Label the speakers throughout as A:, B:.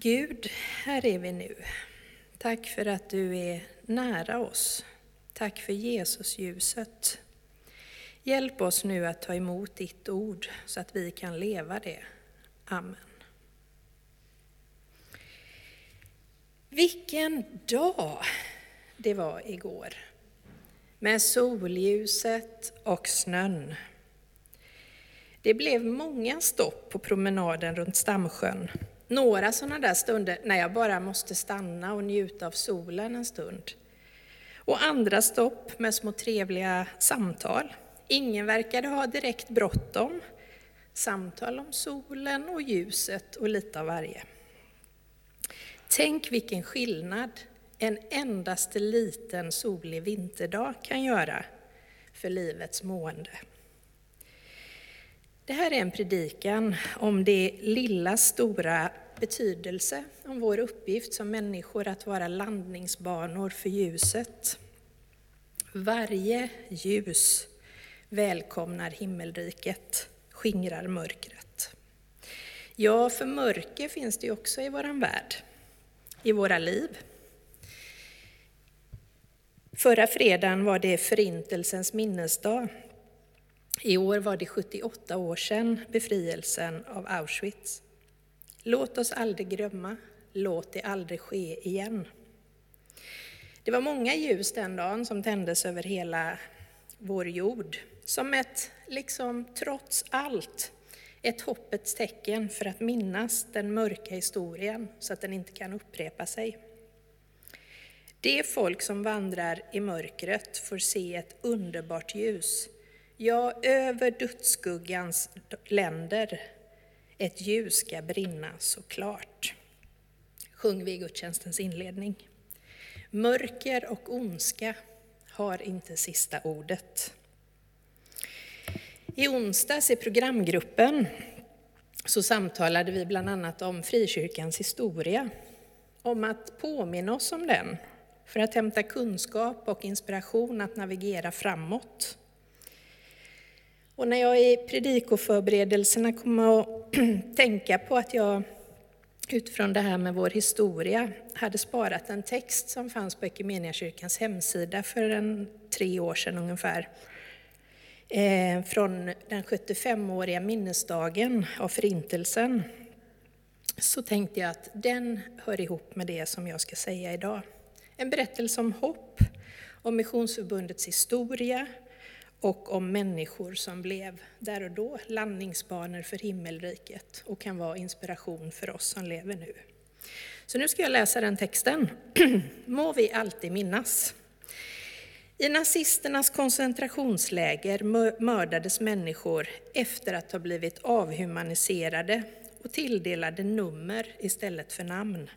A: Gud, här är vi nu. Tack för att du är nära oss. Tack för Jesusljuset. Hjälp oss nu att ta emot ditt ord så att vi kan leva det. Amen. Vilken dag det var igår! Med solljuset och snön. Det blev många stopp på promenaden runt Stamsjön. Några sådana där stunder när jag bara måste stanna och njuta av solen en stund. Och andra stopp med små trevliga samtal. Ingen verkade ha direkt bråttom. Samtal om solen och ljuset och lite av varje. Tänk vilken skillnad en endaste liten solig vinterdag kan göra för livets mående. Det här är en predikan om det lilla stora betydelse, om vår uppgift som människor att vara landningsbanor för ljuset. Varje ljus välkomnar himmelriket, skingrar mörkret. Ja, för mörker finns det också i våran värld, i våra liv. Förra fredagen var det Förintelsens minnesdag. I år var det 78 år sedan befrielsen av Auschwitz. Låt oss aldrig glömma, låt det aldrig ske igen. Det var många ljus den dagen som tändes över hela vår jord, som ett, liksom trots allt, ett hoppets tecken för att minnas den mörka historien så att den inte kan upprepa sig. Det folk som vandrar i mörkret får se ett underbart ljus, ja, över dödsskuggans länder. Ett ljus ska brinna så klart, sjöng vi i gudstjänstens inledning. Mörker och ondska har inte sista ordet. I onsdags i programgruppen så samtalade vi bland annat om frikyrkans historia, om att påminna oss om den för att hämta kunskap och inspiration att navigera framåt. Och när jag i predikoförberedelserna kom att tänka på att jag utifrån det här med vår historia hade sparat en text som fanns på Equmeniakyrkans hemsida för en tre år sedan ungefär. Eh, från den 75-åriga minnesdagen av Förintelsen. Så tänkte jag att den hör ihop med det som jag ska säga idag. En berättelse om hopp, om Missionsförbundets historia och om människor som blev, där och då, landningsbanor för himmelriket och kan vara inspiration för oss som lever nu. Så nu ska jag läsa den texten. Må vi alltid minnas. I nazisternas koncentrationsläger mördades människor efter att ha blivit avhumaniserade och tilldelade nummer istället för namn.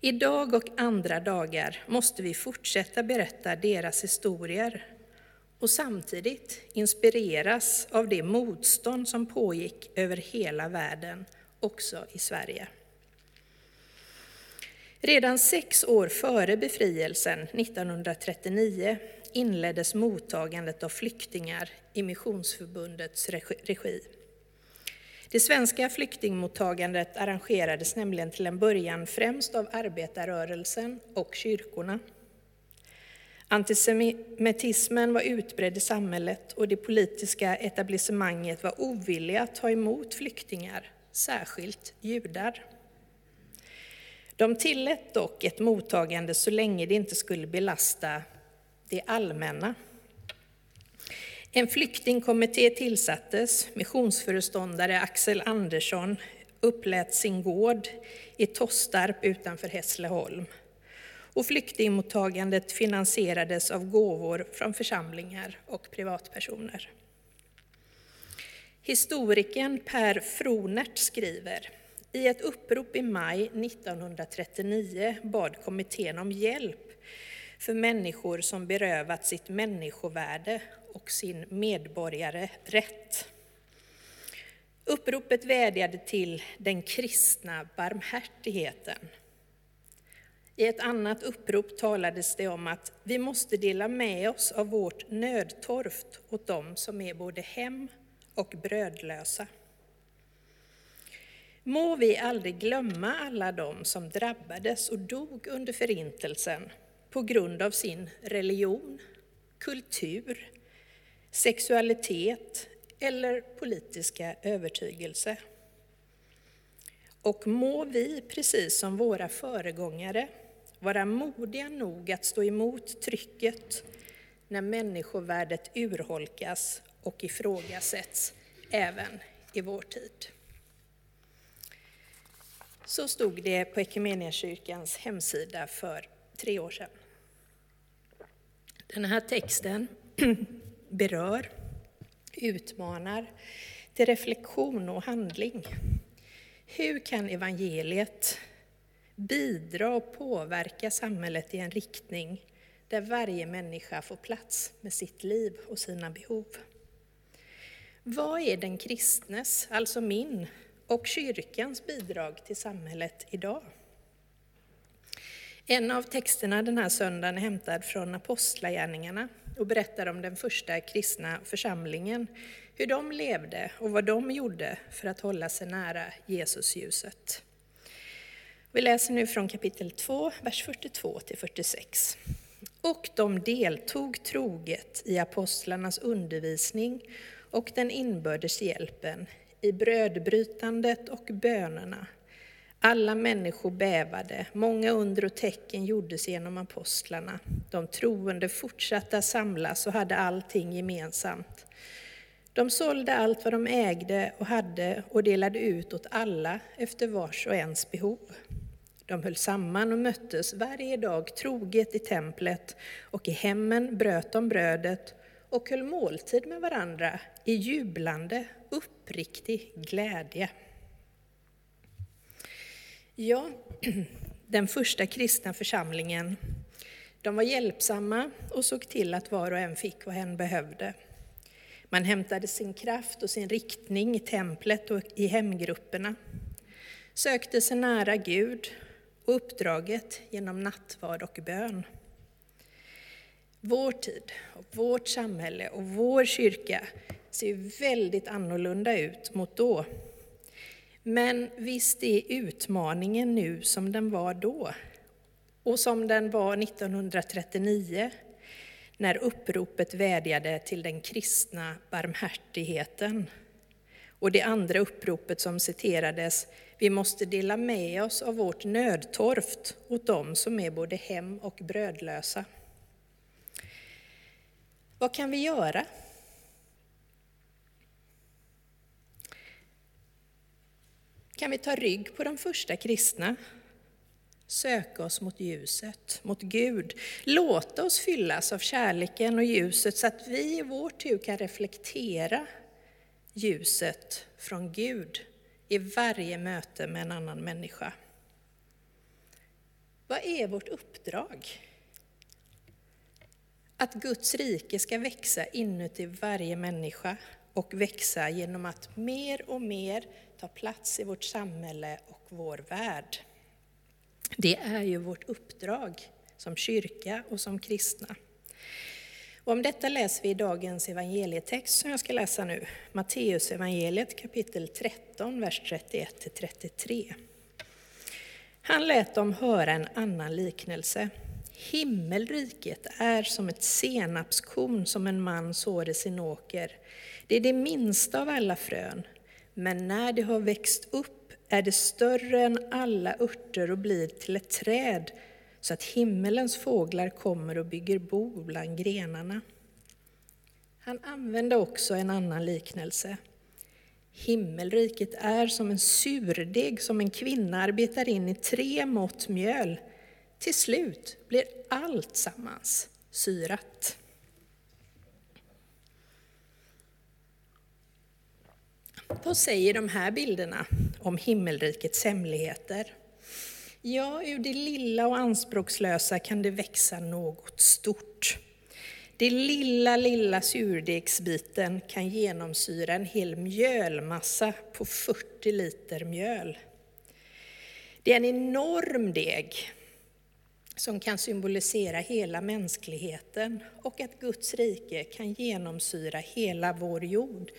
A: Idag och andra dagar måste vi fortsätta berätta deras historier och samtidigt inspireras av det motstånd som pågick över hela världen, också i Sverige. Redan sex år före befrielsen, 1939, inleddes mottagandet av flyktingar i Missionsförbundets regi. Det svenska flyktingmottagandet arrangerades nämligen till en början främst av arbetarrörelsen och kyrkorna. Antisemitismen var utbredd i samhället och det politiska etablissemanget var ovilliga att ta emot flyktingar, särskilt judar. De tillät dock ett mottagande så länge det inte skulle belasta det allmänna. En flyktingkommitté tillsattes. Missionsföreståndare Axel Andersson upplät sin gård i Tostarp utanför Hässleholm. Och flyktingmottagandet finansierades av gåvor från församlingar och privatpersoner. Historikern Per Fronert skriver i ett upprop i maj 1939 bad kommittén om hjälp för människor som berövat sitt människovärde och sin medborgarrätt. Uppropet vädjade till den kristna barmhärtigheten. I ett annat upprop talades det om att vi måste dela med oss av vårt nödtorft åt dem som är både hem och brödlösa. Må vi aldrig glömma alla dem som drabbades och dog under Förintelsen på grund av sin religion, kultur, sexualitet eller politiska övertygelse. Och må vi, precis som våra föregångare, vara modiga nog att stå emot trycket när människovärdet urholkas och ifrågasätts även i vår tid. Så stod det på Equmeniakyrkans hemsida för tre år sedan. Den här texten berör, utmanar till reflektion och handling. Hur kan evangeliet bidra och påverka samhället i en riktning där varje människa får plats med sitt liv och sina behov? Vad är den kristnes, alltså min, och kyrkans bidrag till samhället idag? En av texterna den här söndagen är hämtad från Apostlagärningarna och berättar om den första kristna församlingen, hur de levde och vad de gjorde för att hålla sig nära Jesusljuset. Vi läser nu från kapitel 2, vers 42 till 46. Och de deltog troget i apostlarnas undervisning och den inbördes hjälpen, i brödbrytandet och bönerna. Alla människor bävade, många under och tecken gjordes genom apostlarna. De troende fortsatte samlas och hade allting gemensamt. De sålde allt vad de ägde och hade och delade ut åt alla efter vars och ens behov. De höll samman och möttes varje dag troget i templet och i hemmen bröt de brödet och höll måltid med varandra i jublande, uppriktig glädje. Ja, den första kristna församlingen, de var hjälpsamma och såg till att var och en fick vad hen behövde. Man hämtade sin kraft och sin riktning i templet och i hemgrupperna, sökte sig nära Gud och uppdraget genom nattvard och bön. Vår tid, och vårt samhälle och vår kyrka ser väldigt annorlunda ut mot då. Men visst är utmaningen nu som den var då och som den var 1939 när uppropet vädjade till den kristna barmhärtigheten. Och det andra uppropet som citerades, vi måste dela med oss av vårt nödtorft åt dem som är både hem och brödlösa. Vad kan vi göra? Kan vi ta rygg på de första kristna? Söka oss mot ljuset, mot Gud. Låta oss fyllas av kärleken och ljuset så att vi i vår tur kan reflektera ljuset från Gud i varje möte med en annan människa. Vad är vårt uppdrag? Att Guds rike ska växa inuti varje människa och växa genom att mer och mer ta plats i vårt samhälle och vår värld. Det är ju vårt uppdrag som kyrka och som kristna. Och om detta läser vi i dagens evangelietext som jag ska läsa nu, Matteus evangeliet kapitel 13, vers 31-33. Han lät dem höra en annan liknelse. Himmelriket är som ett senapskorn som en man sår i sin åker. Det är det minsta av alla frön, men när det har växt upp är det större än alla örter och blir till ett träd så att himmelens fåglar kommer och bygger bo bland grenarna. Han använde också en annan liknelse. Himmelriket är som en surdeg som en kvinna arbetar in i tre mått mjöl. Till slut blir allt sammans syrat. Vad säger de här bilderna om himmelrikets hemligheter? Ja, ur det lilla och anspråkslösa kan det växa något stort. Det lilla, lilla surdegsbiten kan genomsyra en hel mjölmassa på 40 liter mjöl. Det är en enorm deg som kan symbolisera hela mänskligheten och att Guds rike kan genomsyra hela vår jord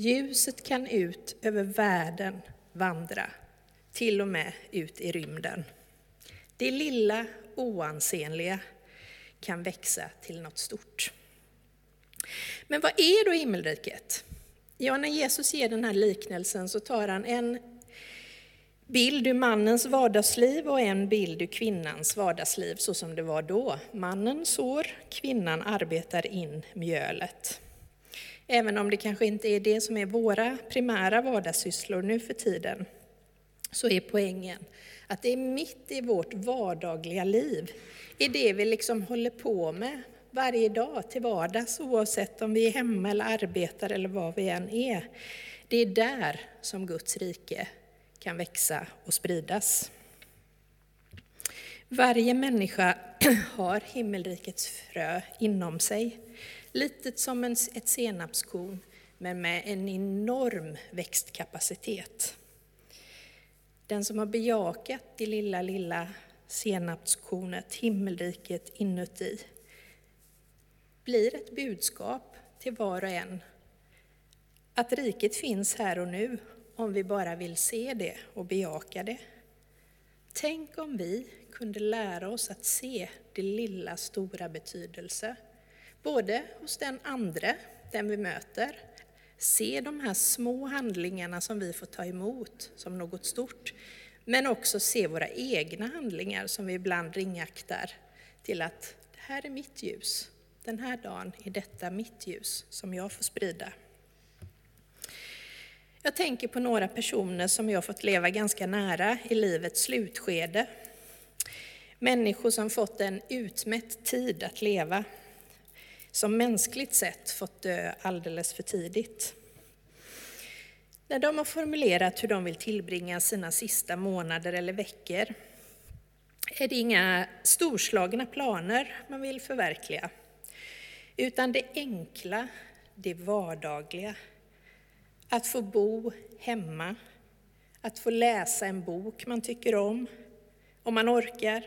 A: Ljuset kan ut över världen vandra, till och med ut i rymden. Det lilla, oansenliga kan växa till något stort. Men vad är då himmelriket? Ja, när Jesus ger den här liknelsen så tar han en bild ur mannens vardagsliv och en bild ur kvinnans vardagsliv så som det var då. Mannen sår, kvinnan arbetar in mjölet. Även om det kanske inte är det som är våra primära vardagssysslor nu för tiden, så är poängen att det är mitt i vårt vardagliga liv, i det vi liksom håller på med varje dag till vardags, oavsett om vi är hemma eller arbetar eller vad vi än är. Det är där som Guds rike kan växa och spridas. Varje människa har himmelrikets frö inom sig, litet som ett senapskorn, men med en enorm växtkapacitet. Den som har bejakat det lilla, lilla senapskornet, himmelriket inuti, blir ett budskap till var och en att riket finns här och nu om vi bara vill se det och bejaka det. Tänk om vi kunde lära oss att se det lilla stora betydelse, både hos den andra, den vi möter, se de här små handlingarna som vi får ta emot som något stort, men också se våra egna handlingar som vi ibland ringaktar till att det här är mitt ljus, den här dagen är detta mitt ljus som jag får sprida. Jag tänker på några personer som jag fått leva ganska nära i livets slutskede. Människor som fått en utmätt tid att leva, som mänskligt sett fått dö alldeles för tidigt. När de har formulerat hur de vill tillbringa sina sista månader eller veckor är det inga storslagna planer man vill förverkliga, utan det enkla, det vardagliga, att få bo hemma, att få läsa en bok man tycker om, om man orkar,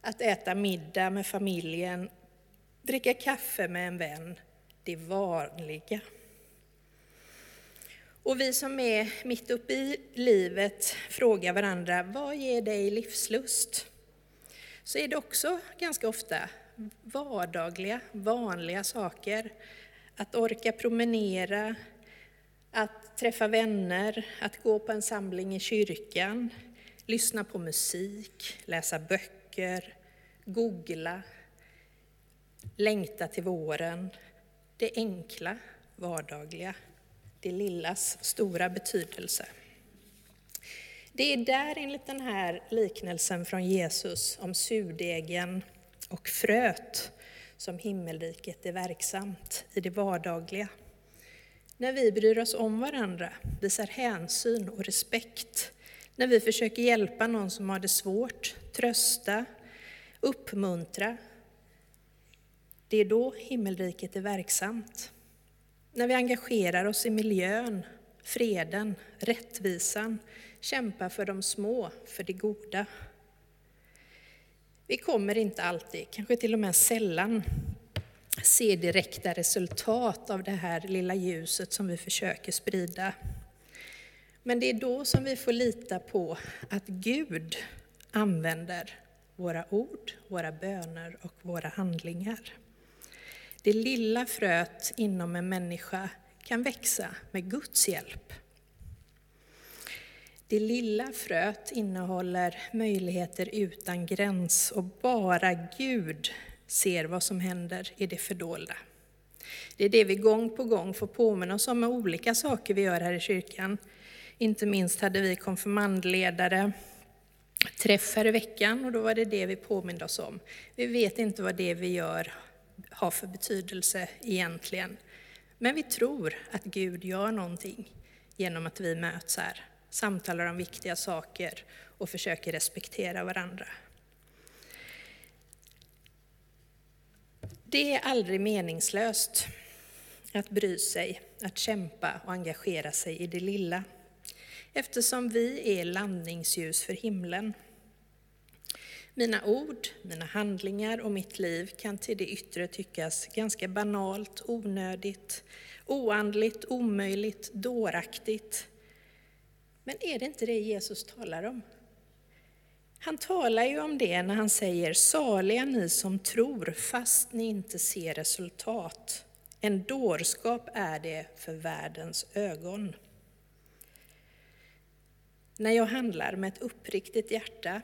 A: att äta middag med familjen, dricka kaffe med en vän, det vanliga. Och vi som är mitt uppe i livet frågar varandra, vad ger dig livslust? Så är det också ganska ofta vardagliga, vanliga saker. Att orka promenera, att träffa vänner, att gå på en samling i kyrkan, lyssna på musik, läsa böcker, googla, längta till våren. Det enkla, vardagliga, det lillas stora betydelse. Det är där enligt den här liknelsen från Jesus om surdegen och fröet som himmelriket är verksamt i det vardagliga. När vi bryr oss om varandra, visar hänsyn och respekt, när vi försöker hjälpa någon som har det svårt, trösta, uppmuntra, det är då himmelriket är verksamt. När vi engagerar oss i miljön, freden, rättvisan, kämpar för de små, för det goda. Vi kommer inte alltid, kanske till och med sällan, se direkta resultat av det här lilla ljuset som vi försöker sprida. Men det är då som vi får lita på att Gud använder våra ord, våra böner och våra handlingar. Det lilla fröet inom en människa kan växa med Guds hjälp. Det lilla fröet innehåller möjligheter utan gräns och bara Gud ser vad som händer i det fördolda. Det är det vi gång på gång får påminna oss om med olika saker vi gör här i kyrkan. Inte minst hade vi konfirmandledare träffar i veckan och då var det det vi påminde oss om. Vi vet inte vad det vi gör har för betydelse egentligen. Men vi tror att Gud gör någonting genom att vi möts här, samtalar om viktiga saker och försöker respektera varandra. Det är aldrig meningslöst att bry sig, att kämpa och engagera sig i det lilla, eftersom vi är landningsljus för himlen. Mina ord, mina handlingar och mitt liv kan till det yttre tyckas ganska banalt, onödigt, oandligt, omöjligt, dåraktigt. Men är det inte det Jesus talar om? Han talar ju om det när han säger saliga ni som tror fast ni inte ser resultat. En dårskap är det för världens ögon. När jag handlar med ett uppriktigt hjärta,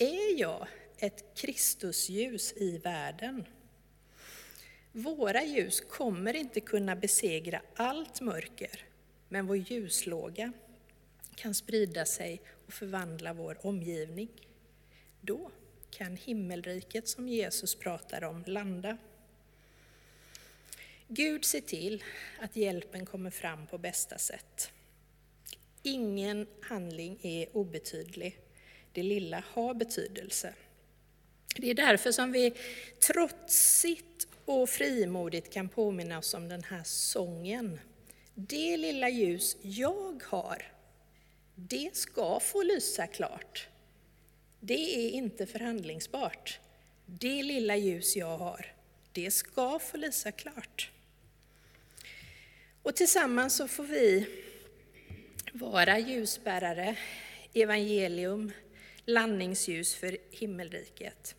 A: är jag ett Kristusljus i världen? Våra ljus kommer inte kunna besegra allt mörker, men vår ljuslåga kan sprida sig och förvandla vår omgivning. Då kan himmelriket som Jesus pratar om landa. Gud ser till att hjälpen kommer fram på bästa sätt. Ingen handling är obetydlig. Det lilla har betydelse. Det är därför som vi trotsigt och frimodigt kan påminna oss om den här sången. Det lilla ljus jag har, det ska få lysa klart. Det är inte förhandlingsbart. Det lilla ljus jag har, det ska få lysa klart. Och tillsammans så får vi vara ljusbärare, evangelium, landningsljus för himmelriket.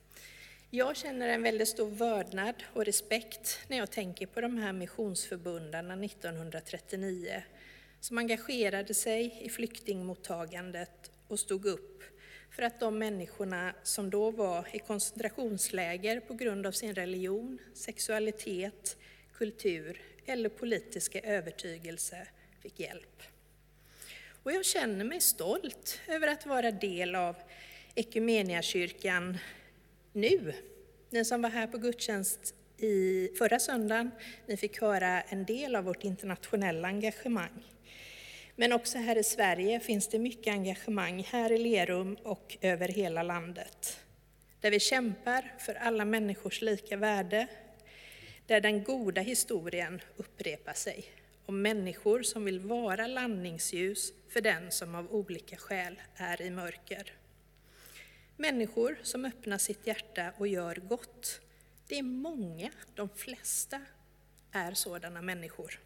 A: Jag känner en väldigt stor vördnad och respekt när jag tänker på de här missionsförbundarna 1939 som engagerade sig i flyktingmottagandet och stod upp för att de människorna som då var i koncentrationsläger på grund av sin religion, sexualitet, kultur eller politiska övertygelse fick hjälp. Och jag känner mig stolt över att vara del av Equmeniakyrkan nu. Ni som var här på gudstjänst i förra söndagen, ni fick höra en del av vårt internationella engagemang. Men också här i Sverige finns det mycket engagemang här i Lerum och över hela landet. Där vi kämpar för alla människors lika värde, där den goda historien upprepar sig om människor som vill vara landningsljus för den som av olika skäl är i mörker. Människor som öppnar sitt hjärta och gör gott. Det är många, de flesta är sådana människor.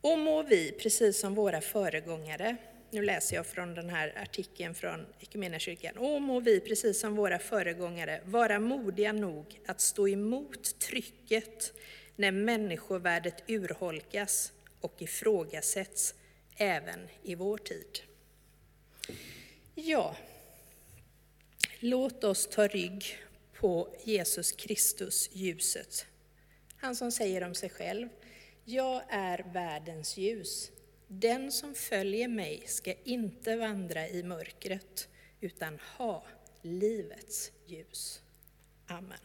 A: Och må vi, precis som våra föregångare, nu läser jag från den här artikeln från Equmeniakyrkan. Och må vi, precis som våra föregångare, vara modiga nog att stå emot trycket när människovärdet urholkas och ifrågasätts även i vår tid. Ja, låt oss ta rygg på Jesus Kristus, ljuset. Han som säger om sig själv, jag är världens ljus. Den som följer mig ska inte vandra i mörkret utan ha livets ljus. Amen.